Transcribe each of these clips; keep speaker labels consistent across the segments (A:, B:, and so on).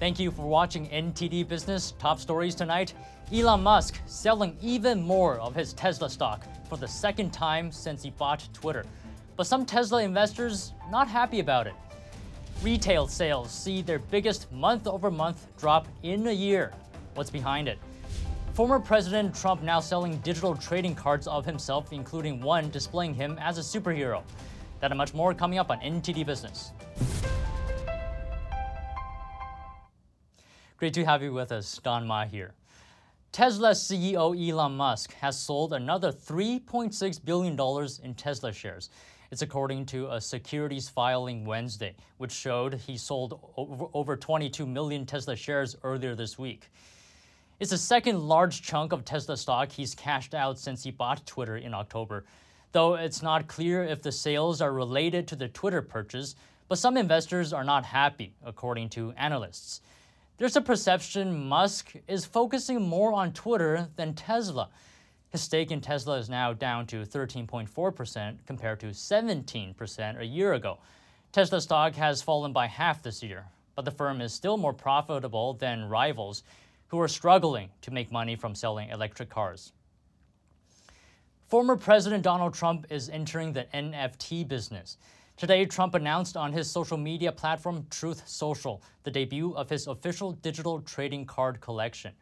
A: Thank you for watching NTD Business. Top stories tonight Elon Musk selling even more of his Tesla stock for the second time since he bought Twitter. But some Tesla investors not happy about it. Retail sales see their biggest month over month drop in a year. What's behind it? Former President Trump now selling digital trading cards of himself, including one displaying him as a superhero. That and much more coming up on NTD Business. Great to have you with us, Don Ma here. Tesla CEO Elon Musk has sold another $3.6 billion in Tesla shares. It's according to a securities filing Wednesday, which showed he sold over 22 million Tesla shares earlier this week. It's the second large chunk of Tesla stock he's cashed out since he bought Twitter in October. Though it's not clear if the sales are related to the Twitter purchase, but some investors are not happy, according to analysts. There's a perception Musk is focusing more on Twitter than Tesla. His stake in Tesla is now down to 13.4% compared to 17% a year ago. Tesla stock has fallen by half this year, but the firm is still more profitable than rivals who are struggling to make money from selling electric cars. Former President Donald Trump is entering the NFT business. Today, Trump announced on his social media platform Truth Social the debut of his official digital trading card collection.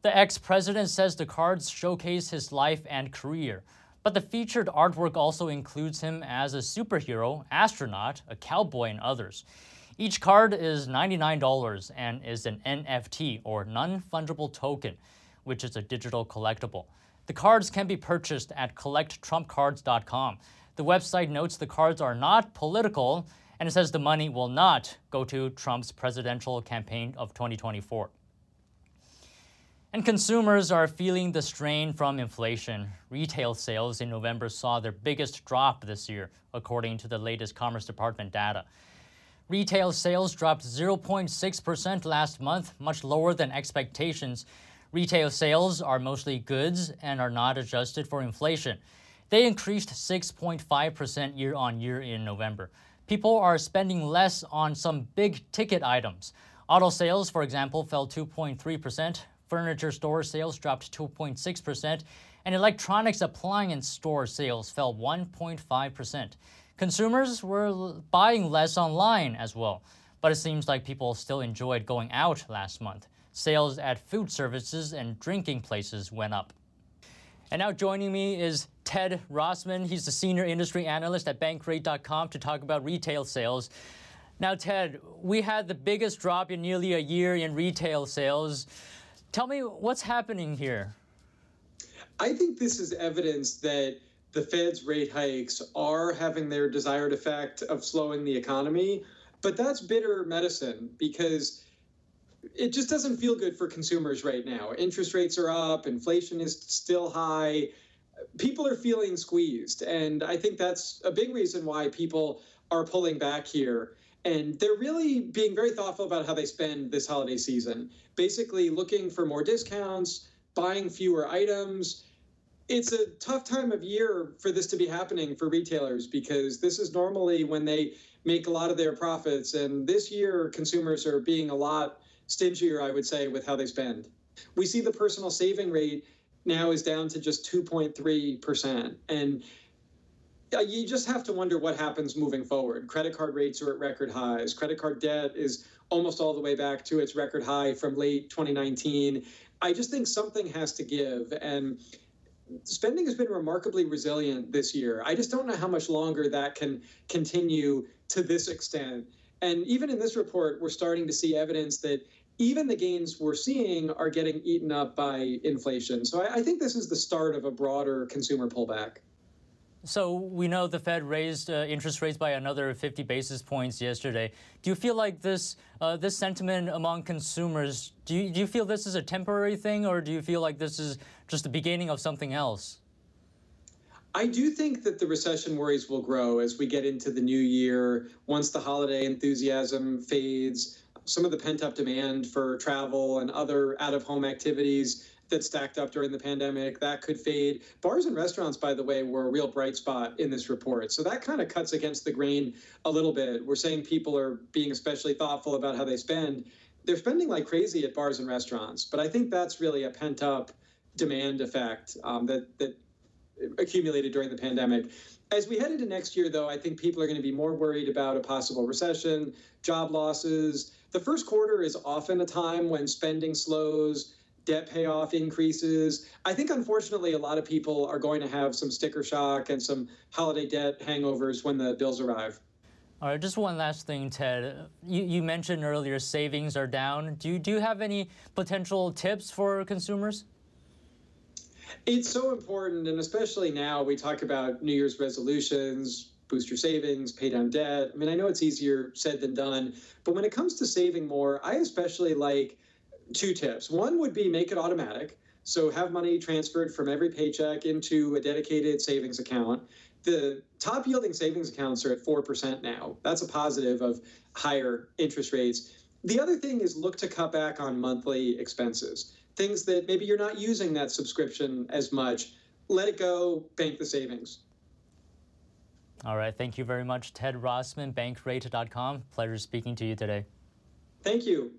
A: The ex president says the cards showcase his life and career, but the featured artwork also includes him as a superhero, astronaut, a cowboy, and others. Each card is $99 and is an NFT or non fungible token, which is a digital collectible. The cards can be purchased at collecttrumpcards.com. The website notes the cards are not political, and it says the money will not go to Trump's presidential campaign of 2024. And consumers are feeling the strain from inflation. Retail sales in November saw their biggest drop this year, according to the latest Commerce Department data. Retail sales dropped 0.6% last month, much lower than expectations. Retail sales are mostly goods and are not adjusted for inflation. They increased 6.5% year on year in November. People are spending less on some big ticket items. Auto sales, for example, fell 2.3%, furniture store sales dropped 2.6%, and electronics appliance store sales fell 1.5%. Consumers were buying less online as well, but it seems like people still enjoyed going out last month. Sales at food services and drinking places went up. And now joining me is Ted Rossman. He's the senior industry analyst at Bankrate.com to talk about retail sales. Now, Ted, we had the biggest drop in nearly a year in retail sales. Tell me what's happening here.
B: I think this is evidence that the Fed's rate hikes are having their desired effect of slowing the economy, but that's bitter medicine because it just doesn't feel good for consumers right now. Interest rates are up, inflation is still high. People are feeling squeezed. And I think that's a big reason why people are pulling back here. And they're really being very thoughtful about how they spend this holiday season, basically looking for more discounts, buying fewer items. It's a tough time of year for this to be happening for retailers because this is normally when they make a lot of their profits. And this year, consumers are being a lot stingier, I would say, with how they spend. We see the personal saving rate now is down to just 2.3%. And uh, you just have to wonder what happens moving forward. Credit card rates are at record highs. Credit card debt is almost all the way back to its record high from late 2019. I just think something has to give. And spending has been remarkably resilient this year. I just don't know how much longer that can continue to this extent. And even in this report, we're starting to see evidence that even the gains we're seeing are getting eaten up by inflation. So I, I think this is the start of a broader consumer pullback.
A: So we know the Fed raised uh, interest rates by another 50 basis points yesterday. Do you feel like this uh, this sentiment among consumers? Do you, do you feel this is a temporary thing, or do you feel like this is just the beginning of something else?
B: I do think that the recession worries will grow as we get into the new year. Once the holiday enthusiasm fades, some of the pent up demand for travel and other out of home activities that stacked up during the pandemic that could fade bars and restaurants by the way were a real bright spot in this report so that kind of cuts against the grain a little bit we're saying people are being especially thoughtful about how they spend they're spending like crazy at bars and restaurants. But I think that's really a pent up demand effect um, that that accumulated during the pandemic. As we head into next year, though, I think people are going to be more worried about a possible recession, job losses. The first quarter is often a time when spending slows, debt payoff increases. I think, unfortunately, a lot of people are going to have some sticker shock and some holiday debt hangovers when the bills arrive.
A: All right, just one last thing, Ted. You, you mentioned earlier savings are down. Do you, do you have any potential tips for consumers?
B: It's so important, and especially now we talk about New Year's resolutions, boost your savings, pay down debt. I mean, I know it's easier said than done, but when it comes to saving more, I especially like two tips. One would be make it automatic. So have money transferred from every paycheck into a dedicated savings account. The top yielding savings accounts are at 4% now. That's a positive of higher interest rates. The other thing is look to cut back on monthly expenses. Things that maybe you're not using that subscription as much. Let it go, bank the savings.
A: All right. Thank you very much, Ted Rossman, bankrate.com. Pleasure speaking to you today.
B: Thank you.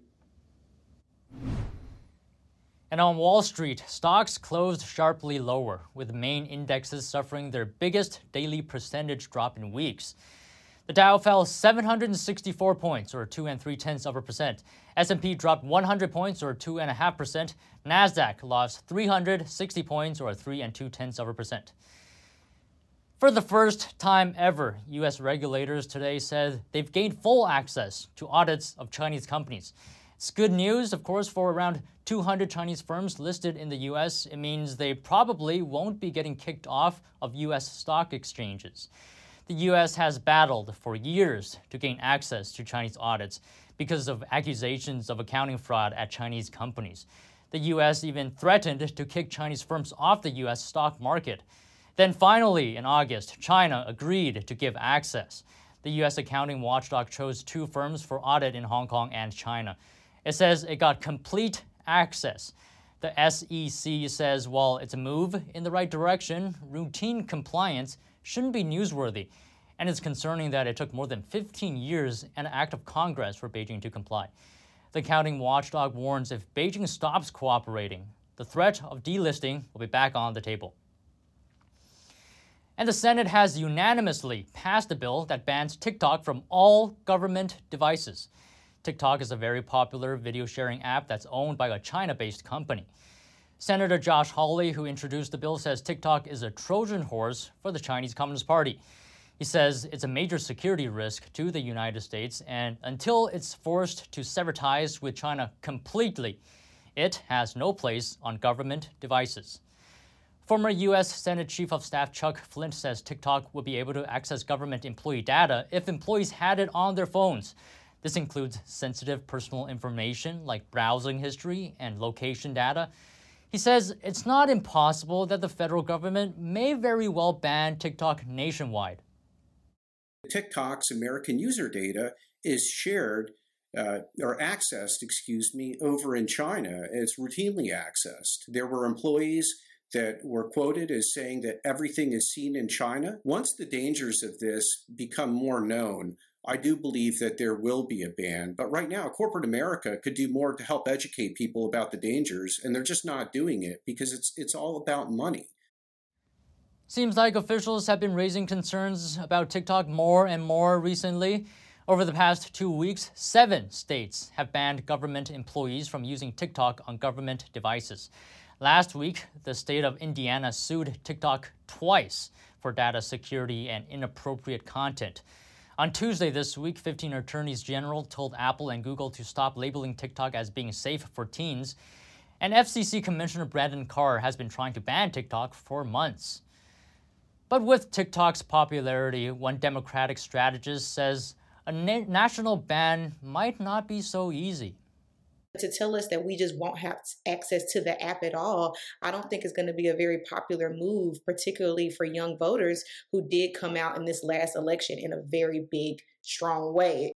A: And on Wall Street, stocks closed sharply lower, with main indexes suffering their biggest daily percentage drop in weeks. The Dow fell 764 points, or two and three tenths of a percent. S&P dropped 100 points, or two and a half percent. Nasdaq lost 360 points, or three and two tenths of a percent. For the first time ever, U.S. regulators today said they've gained full access to audits of Chinese companies. It's good news, of course, for around 200 Chinese firms listed in the US. It means they probably won't be getting kicked off of US stock exchanges. The US has battled for years to gain access to Chinese audits because of accusations of accounting fraud at Chinese companies. The US even threatened to kick Chinese firms off the US stock market. Then finally, in August, China agreed to give access. The US accounting watchdog chose two firms for audit in Hong Kong and China. It says it got complete access. The SEC says while it's a move in the right direction, routine compliance shouldn't be newsworthy. And it's concerning that it took more than 15 years and an act of Congress for Beijing to comply. The accounting watchdog warns if Beijing stops cooperating, the threat of delisting will be back on the table. And the Senate has unanimously passed a bill that bans TikTok from all government devices. TikTok is a very popular video sharing app that's owned by a China based company. Senator Josh Hawley, who introduced the bill, says TikTok is a Trojan horse for the Chinese Communist Party. He says it's a major security risk to the United States, and until it's forced to sever ties with China completely, it has no place on government devices. Former U.S. Senate Chief of Staff Chuck Flint says TikTok will be able to access government employee data if employees had it on their phones. This includes sensitive personal information like browsing history and location data. He says it's not impossible that the federal government may very well ban TikTok nationwide.
C: TikTok's American user data is shared uh, or accessed, excuse me, over in China. It's routinely accessed. There were employees that were quoted as saying that everything is seen in China. Once the dangers of this become more known, I do believe that there will be a ban, but right now, corporate America could do more to help educate people about the dangers, and they're just not doing it because it's it's all about money.
A: Seems like officials have been raising concerns about TikTok more and more recently. Over the past two weeks, seven states have banned government employees from using TikTok on government devices. Last week, the state of Indiana sued TikTok twice for data security and inappropriate content. On Tuesday this week, 15 attorneys general told Apple and Google to stop labeling TikTok as being safe for teens. And FCC Commissioner Brendan Carr has been trying to ban TikTok for months. But with TikTok's popularity, one Democratic strategist says a na- national ban might not be so easy
D: to tell us that we just won't have access to the app at all, I don't think is going to be a very popular move, particularly for young voters who did come out in this last election in a very big, strong way.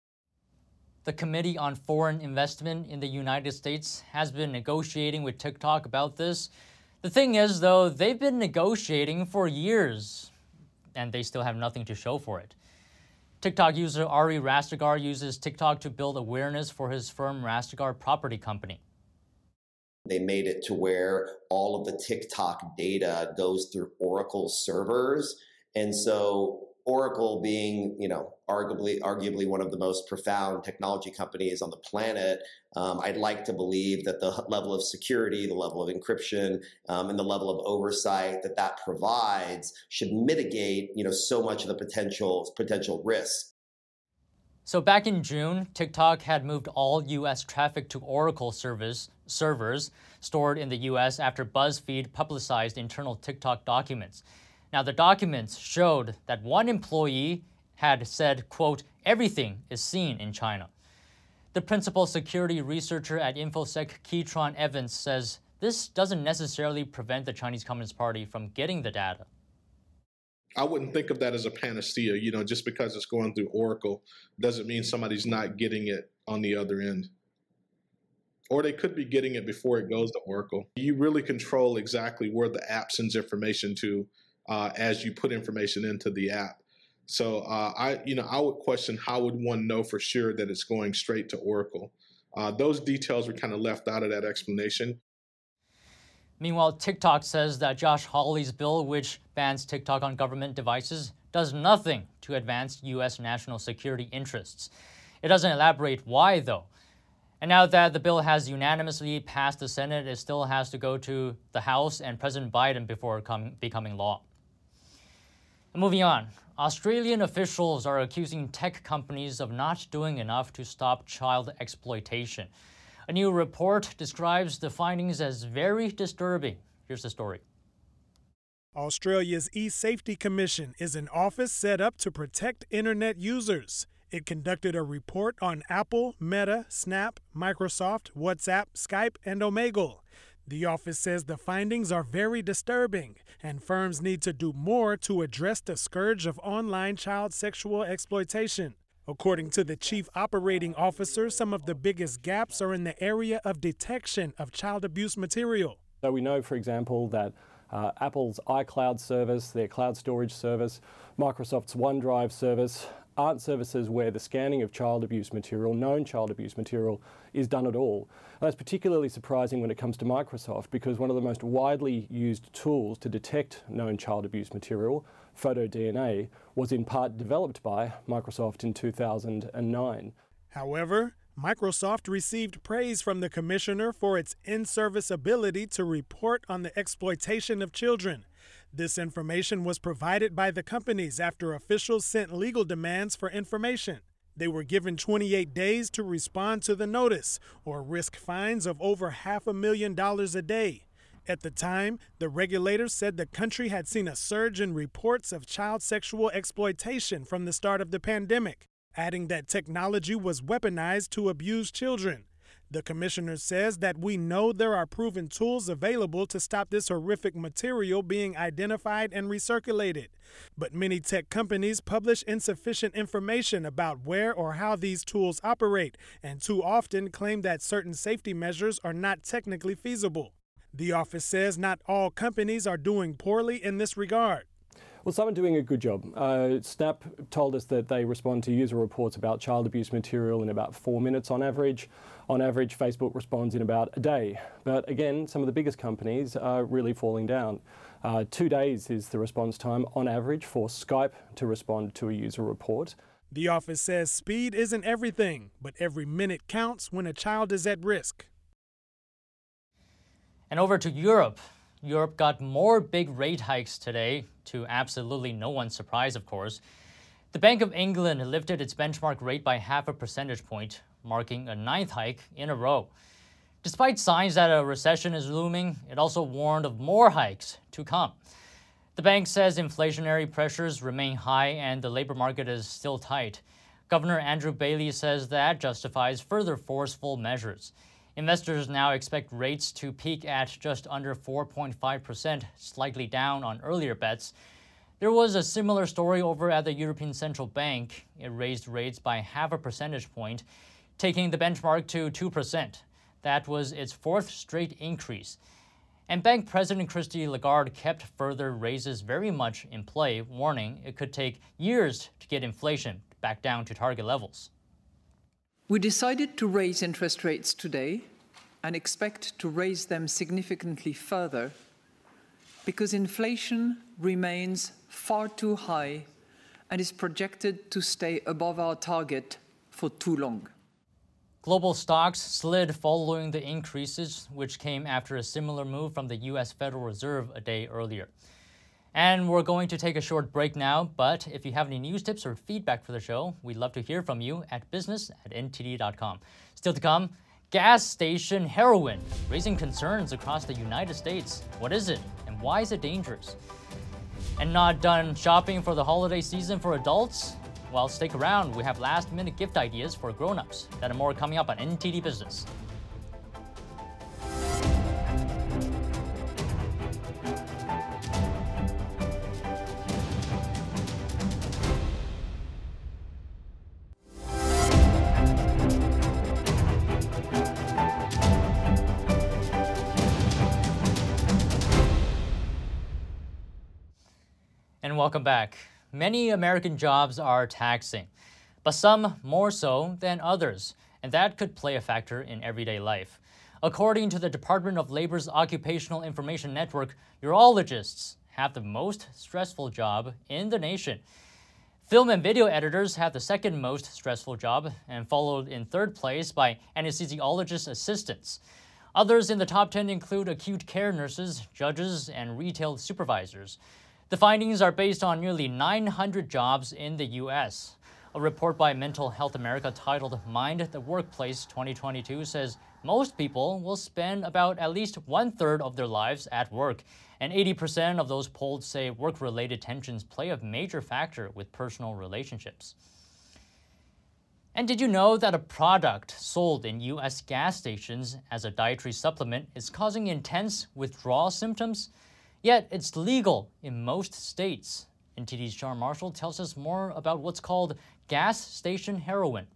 A: The Committee on Foreign Investment in the United States has been negotiating with TikTok about this. The thing is, though, they've been negotiating for years and they still have nothing to show for it. TikTok user Ari Rastegar uses TikTok to build awareness for his firm Rastegar Property Company.
E: They made it to where all of the TikTok data goes through Oracle servers. And so Oracle being, you know, arguably arguably one of the most profound technology companies on the planet, um, I'd like to believe that the level of security, the level of encryption, um, and the level of oversight that that provides should mitigate, you know, so much of the potential potential risk.
A: So back in June, TikTok had moved all U.S. traffic to Oracle service, servers stored in the U.S. after BuzzFeed publicized internal TikTok documents. Now, the documents showed that one employee had said, quote, everything is seen in China. The principal security researcher at InfoSec, Keatron Evans, says this doesn't necessarily prevent the Chinese Communist Party from getting the data.
F: I wouldn't think of that as a panacea. You know, just because it's going through Oracle doesn't mean somebody's not getting it on the other end. Or they could be getting it before it goes to Oracle. You really control exactly where the app sends information to uh, as you put information into the app. So uh, I, you know, I would question how would one know for sure that it's going straight to Oracle. Uh, those details were kind of left out of that explanation.
A: Meanwhile, TikTok says that Josh Hawley's bill, which bans TikTok on government devices, does nothing to advance U.S. national security interests. It doesn't elaborate why, though. And now that the bill has unanimously passed the Senate, it still has to go to the House and President Biden before becoming law. Moving on, Australian officials are accusing tech companies of not doing enough to stop child exploitation. A new report describes the findings as very disturbing. Here's the story.
G: Australia's e Safety Commission is an office set up to protect internet users. It conducted a report on Apple, Meta, Snap, Microsoft, WhatsApp, Skype, and Omegle. The office says the findings are very disturbing, and firms need to do more to address the scourge of online child sexual exploitation. According to the chief operating officer, some of the biggest gaps are in the area of detection of child abuse material.
H: So we know, for example, that uh, Apple's iCloud service, their cloud storage service, Microsoft's OneDrive service, aren't services where the scanning of child abuse material, known child abuse material, is done at all. And that's particularly surprising when it comes to Microsoft because one of the most widely used tools to detect known child abuse material, PhotoDNA, was in part developed by Microsoft in 2009.
G: However, Microsoft received praise from the commissioner for its in service ability to report on the exploitation of children. This information was provided by the companies after officials sent legal demands for information. They were given 28 days to respond to the notice or risk fines of over half a million dollars a day. At the time, the regulators said the country had seen a surge in reports of child sexual exploitation from the start of the pandemic, adding that technology was weaponized to abuse children. The commissioner says that we know there are proven tools available to stop this horrific material being identified and recirculated. But many tech companies publish insufficient information about where or how these tools operate, and too often claim that certain safety measures are not technically feasible. The office says not all companies are doing poorly in this regard.
H: Well, some are doing a good job. Uh, Snap told us that they respond to user reports about child abuse material in about four minutes on average. On average, Facebook responds in about a day. But again, some of the biggest companies are really falling down. Uh, two days is the response time on average for Skype to respond to a user report.
G: The office says speed isn't everything, but every minute counts when a child is at risk.
A: And over to Europe. Europe got more big rate hikes today, to absolutely no one's surprise, of course. The Bank of England lifted its benchmark rate by half a percentage point, marking a ninth hike in a row. Despite signs that a recession is looming, it also warned of more hikes to come. The bank says inflationary pressures remain high and the labor market is still tight. Governor Andrew Bailey says that justifies further forceful measures. Investors now expect rates to peak at just under 4.5%, slightly down on earlier bets. There was a similar story over at the European Central Bank. It raised rates by half a percentage point, taking the benchmark to 2%. That was its fourth straight increase. And Bank President Christine Lagarde kept further raises very much in play, warning it could take years to get inflation back down to target levels.
I: We decided to raise interest rates today and expect to raise them significantly further because inflation remains far too high and is projected to stay above our target for too long.
A: Global stocks slid following the increases, which came after a similar move from the U.S. Federal Reserve a day earlier. And we're going to take a short break now, but if you have any news tips or feedback for the show, we'd love to hear from you at business at ntd.com. Still to come, gas station heroin, raising concerns across the United States. What is it, and why is it dangerous? And not done shopping for the holiday season for adults? Well, stick around. We have last minute gift ideas for grown-ups. That and more coming up on NTD Business. Welcome back. Many American jobs are taxing, but some more so than others, and that could play a factor in everyday life. According to the Department of Labor's Occupational Information Network, urologists have the most stressful job in the nation. Film and video editors have the second most stressful job, and followed in third place by anesthesiologist assistants. Others in the top 10 include acute care nurses, judges, and retail supervisors. The findings are based on nearly 900 jobs in the U.S. A report by Mental Health America titled Mind the Workplace 2022 says most people will spend about at least one third of their lives at work, and 80% of those polled say work related tensions play a major factor with personal relationships. And did you know that a product sold in U.S. gas stations as a dietary supplement is causing intense withdrawal symptoms? Yet it's legal in most states. NTD's Sean Marshall tells us more about what's called gas station heroin.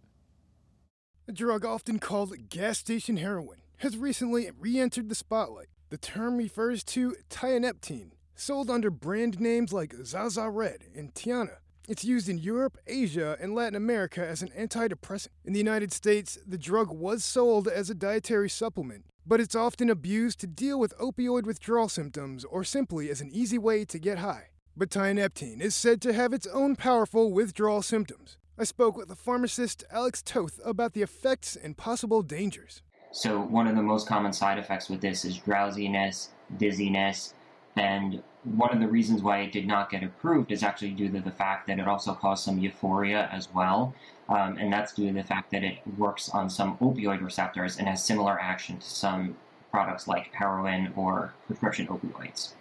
J: A drug often called gas station heroin has recently re entered the spotlight. The term refers to tianeptine, sold under brand names like Zaza Red and Tiana. It's used in Europe, Asia, and Latin America as an antidepressant. In the United States, the drug was sold as a dietary supplement, but it's often abused to deal with opioid withdrawal symptoms or simply as an easy way to get high. But tianeptine is said to have its own powerful withdrawal symptoms. I spoke with the pharmacist Alex Toth about the effects and possible dangers.
K: So, one of the most common side effects with this is drowsiness, dizziness, and one of the reasons why it did not get approved is actually due to the fact that it also caused some euphoria as well. Um, and that's due to the fact that it works on some opioid receptors and has similar action to some products like heroin or prescription opioids.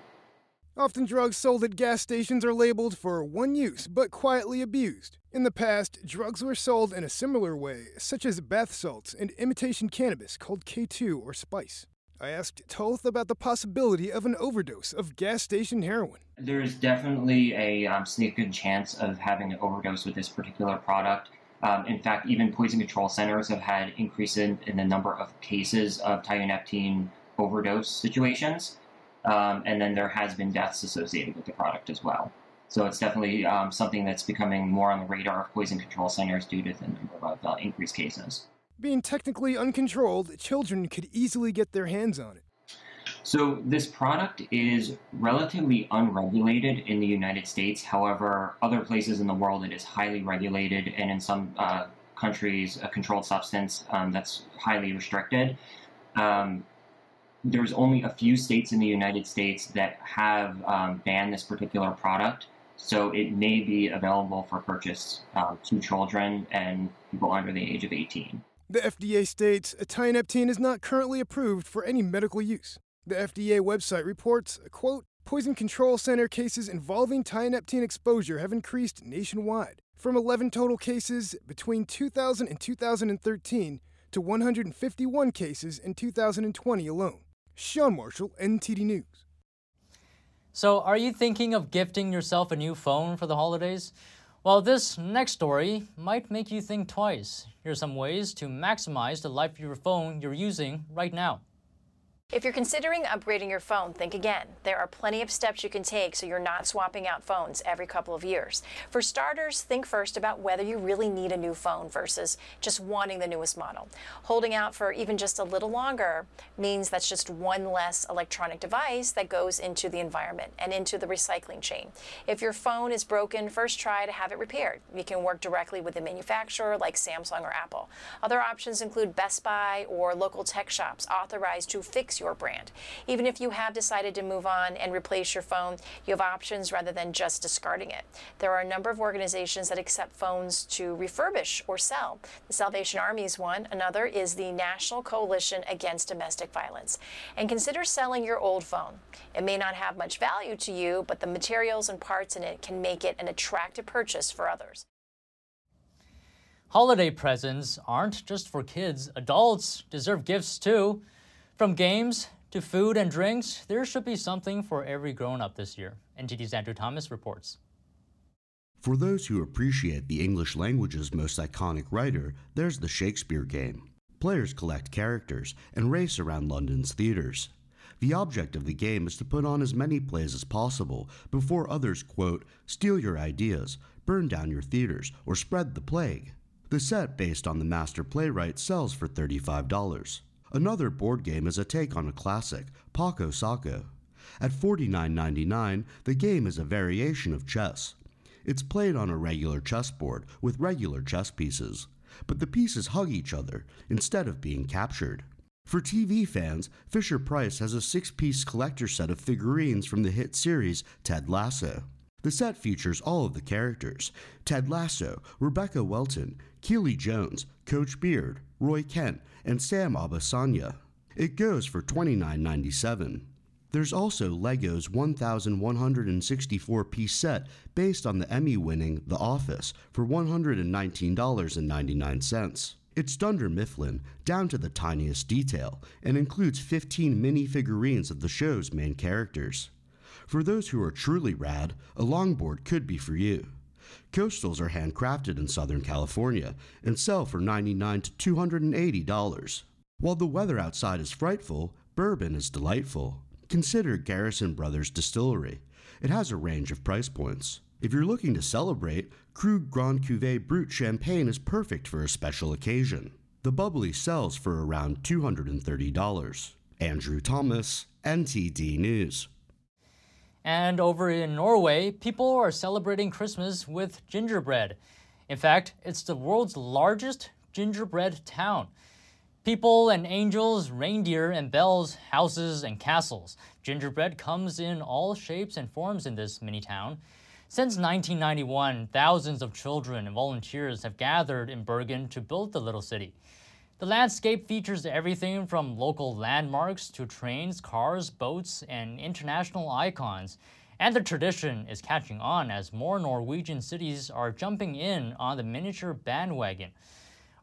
J: Often drugs sold at gas stations are labeled for one use, but quietly abused. In the past, drugs were sold in a similar way, such as bath salts and imitation cannabis called K2 or spice. I asked Toth about the possibility of an overdose of gas station heroin.
K: There's definitely a um, significant chance of having an overdose with this particular product. Um, in fact, even poison control centers have had increase in, the number of cases of tianeptine overdose situations. Um, and then there has been deaths associated with the product as well. So it's definitely um, something that's becoming more on the radar of poison control centers due to the number of uh, increased cases.
J: Being technically uncontrolled, children could easily get their hands on it.
K: So, this product is relatively unregulated in the United States. However, other places in the world it is highly regulated, and in some uh, countries, a controlled substance um, that's highly restricted. Um, there's only a few states in the United States that have um, banned this particular product, so it may be available for purchase uh, to children and people under the age of 18.
J: The FDA states that tianeptine is not currently approved for any medical use. The FDA website reports, quote, Poison Control Center cases involving tianeptine exposure have increased nationwide from 11 total cases between 2000 and 2013 to 151 cases in 2020 alone. Sean Marshall, NTD News.
A: So, are you thinking of gifting yourself a new phone for the holidays? Well, this next story might make you think twice. Here are some ways to maximize the life of your phone you're using right now.
L: If you're considering upgrading your phone, think again. There are plenty of steps you can take so you're not swapping out phones every couple of years. For starters, think first about whether you really need a new phone versus just wanting the newest model. Holding out for even just a little longer means that's just one less electronic device that goes into the environment and into the recycling chain. If your phone is broken, first try to have it repaired. You can work directly with the manufacturer like Samsung or Apple. Other options include Best Buy or local tech shops authorized to fix your brand. Even if you have decided to move on and replace your phone, you have options rather than just discarding it. There are a number of organizations that accept phones to refurbish or sell. The Salvation Army is one. Another is the National Coalition Against Domestic Violence. And consider selling your old phone. It may not have much value to you, but the materials and parts in it can make it an attractive purchase for others.
A: Holiday presents aren't just for kids, adults deserve gifts too. From games to food and drinks, there should be something for every grown up this year. NTD's Andrew Thomas reports.
M: For those who appreciate the English language's most iconic writer, there's the Shakespeare game. Players collect characters and race around London's theaters. The object of the game is to put on as many plays as possible before others, quote, steal your ideas, burn down your theaters, or spread the plague. The set based on the master playwright sells for $35. Another board game is a take on a classic, Paco Saco. At $49.99, the game is a variation of chess. It's played on a regular chessboard with regular chess pieces, but the pieces hug each other instead of being captured. For TV fans, Fisher Price has a six piece collector set of figurines from the hit series Ted Lasso. The set features all of the characters Ted Lasso, Rebecca Welton, Keeley Jones, Coach Beard, Roy Kent, and Sam Obisanya. It goes for $29.97. There's also LEGO's 1,164 piece set based on the Emmy winning The Office for $119.99. It's Dunder Mifflin, down to the tiniest detail, and includes 15 mini figurines of the show's main characters. For those who are truly rad, a longboard could be for you. Coastals are handcrafted in Southern California and sell for 99 to $280. While the weather outside is frightful, bourbon is delightful. Consider Garrison Brothers Distillery. It has a range of price points. If you're looking to celebrate, Krug Grand Cuvée Brut Champagne is perfect for a special occasion. The bubbly sells for around $230. Andrew Thomas, NTD News.
A: And over in Norway, people are celebrating Christmas with gingerbread. In fact, it's the world's largest gingerbread town. People and angels, reindeer and bells, houses and castles. Gingerbread comes in all shapes and forms in this mini town. Since 1991, thousands of children and volunteers have gathered in Bergen to build the little city. The landscape features everything from local landmarks to trains, cars, boats, and international icons. And the tradition is catching on as more Norwegian cities are jumping in on the miniature bandwagon.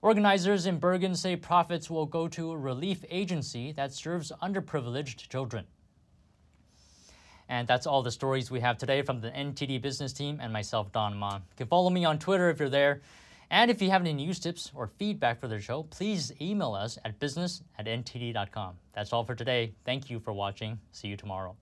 A: Organizers in Bergen say profits will go to a relief agency that serves underprivileged children. And that's all the stories we have today from the NTD business team and myself, Don Ma. You can follow me on Twitter if you're there. And if you have any news tips or feedback for the show, please email us at business at ntd.com. That's all for today. Thank you for watching. See you tomorrow.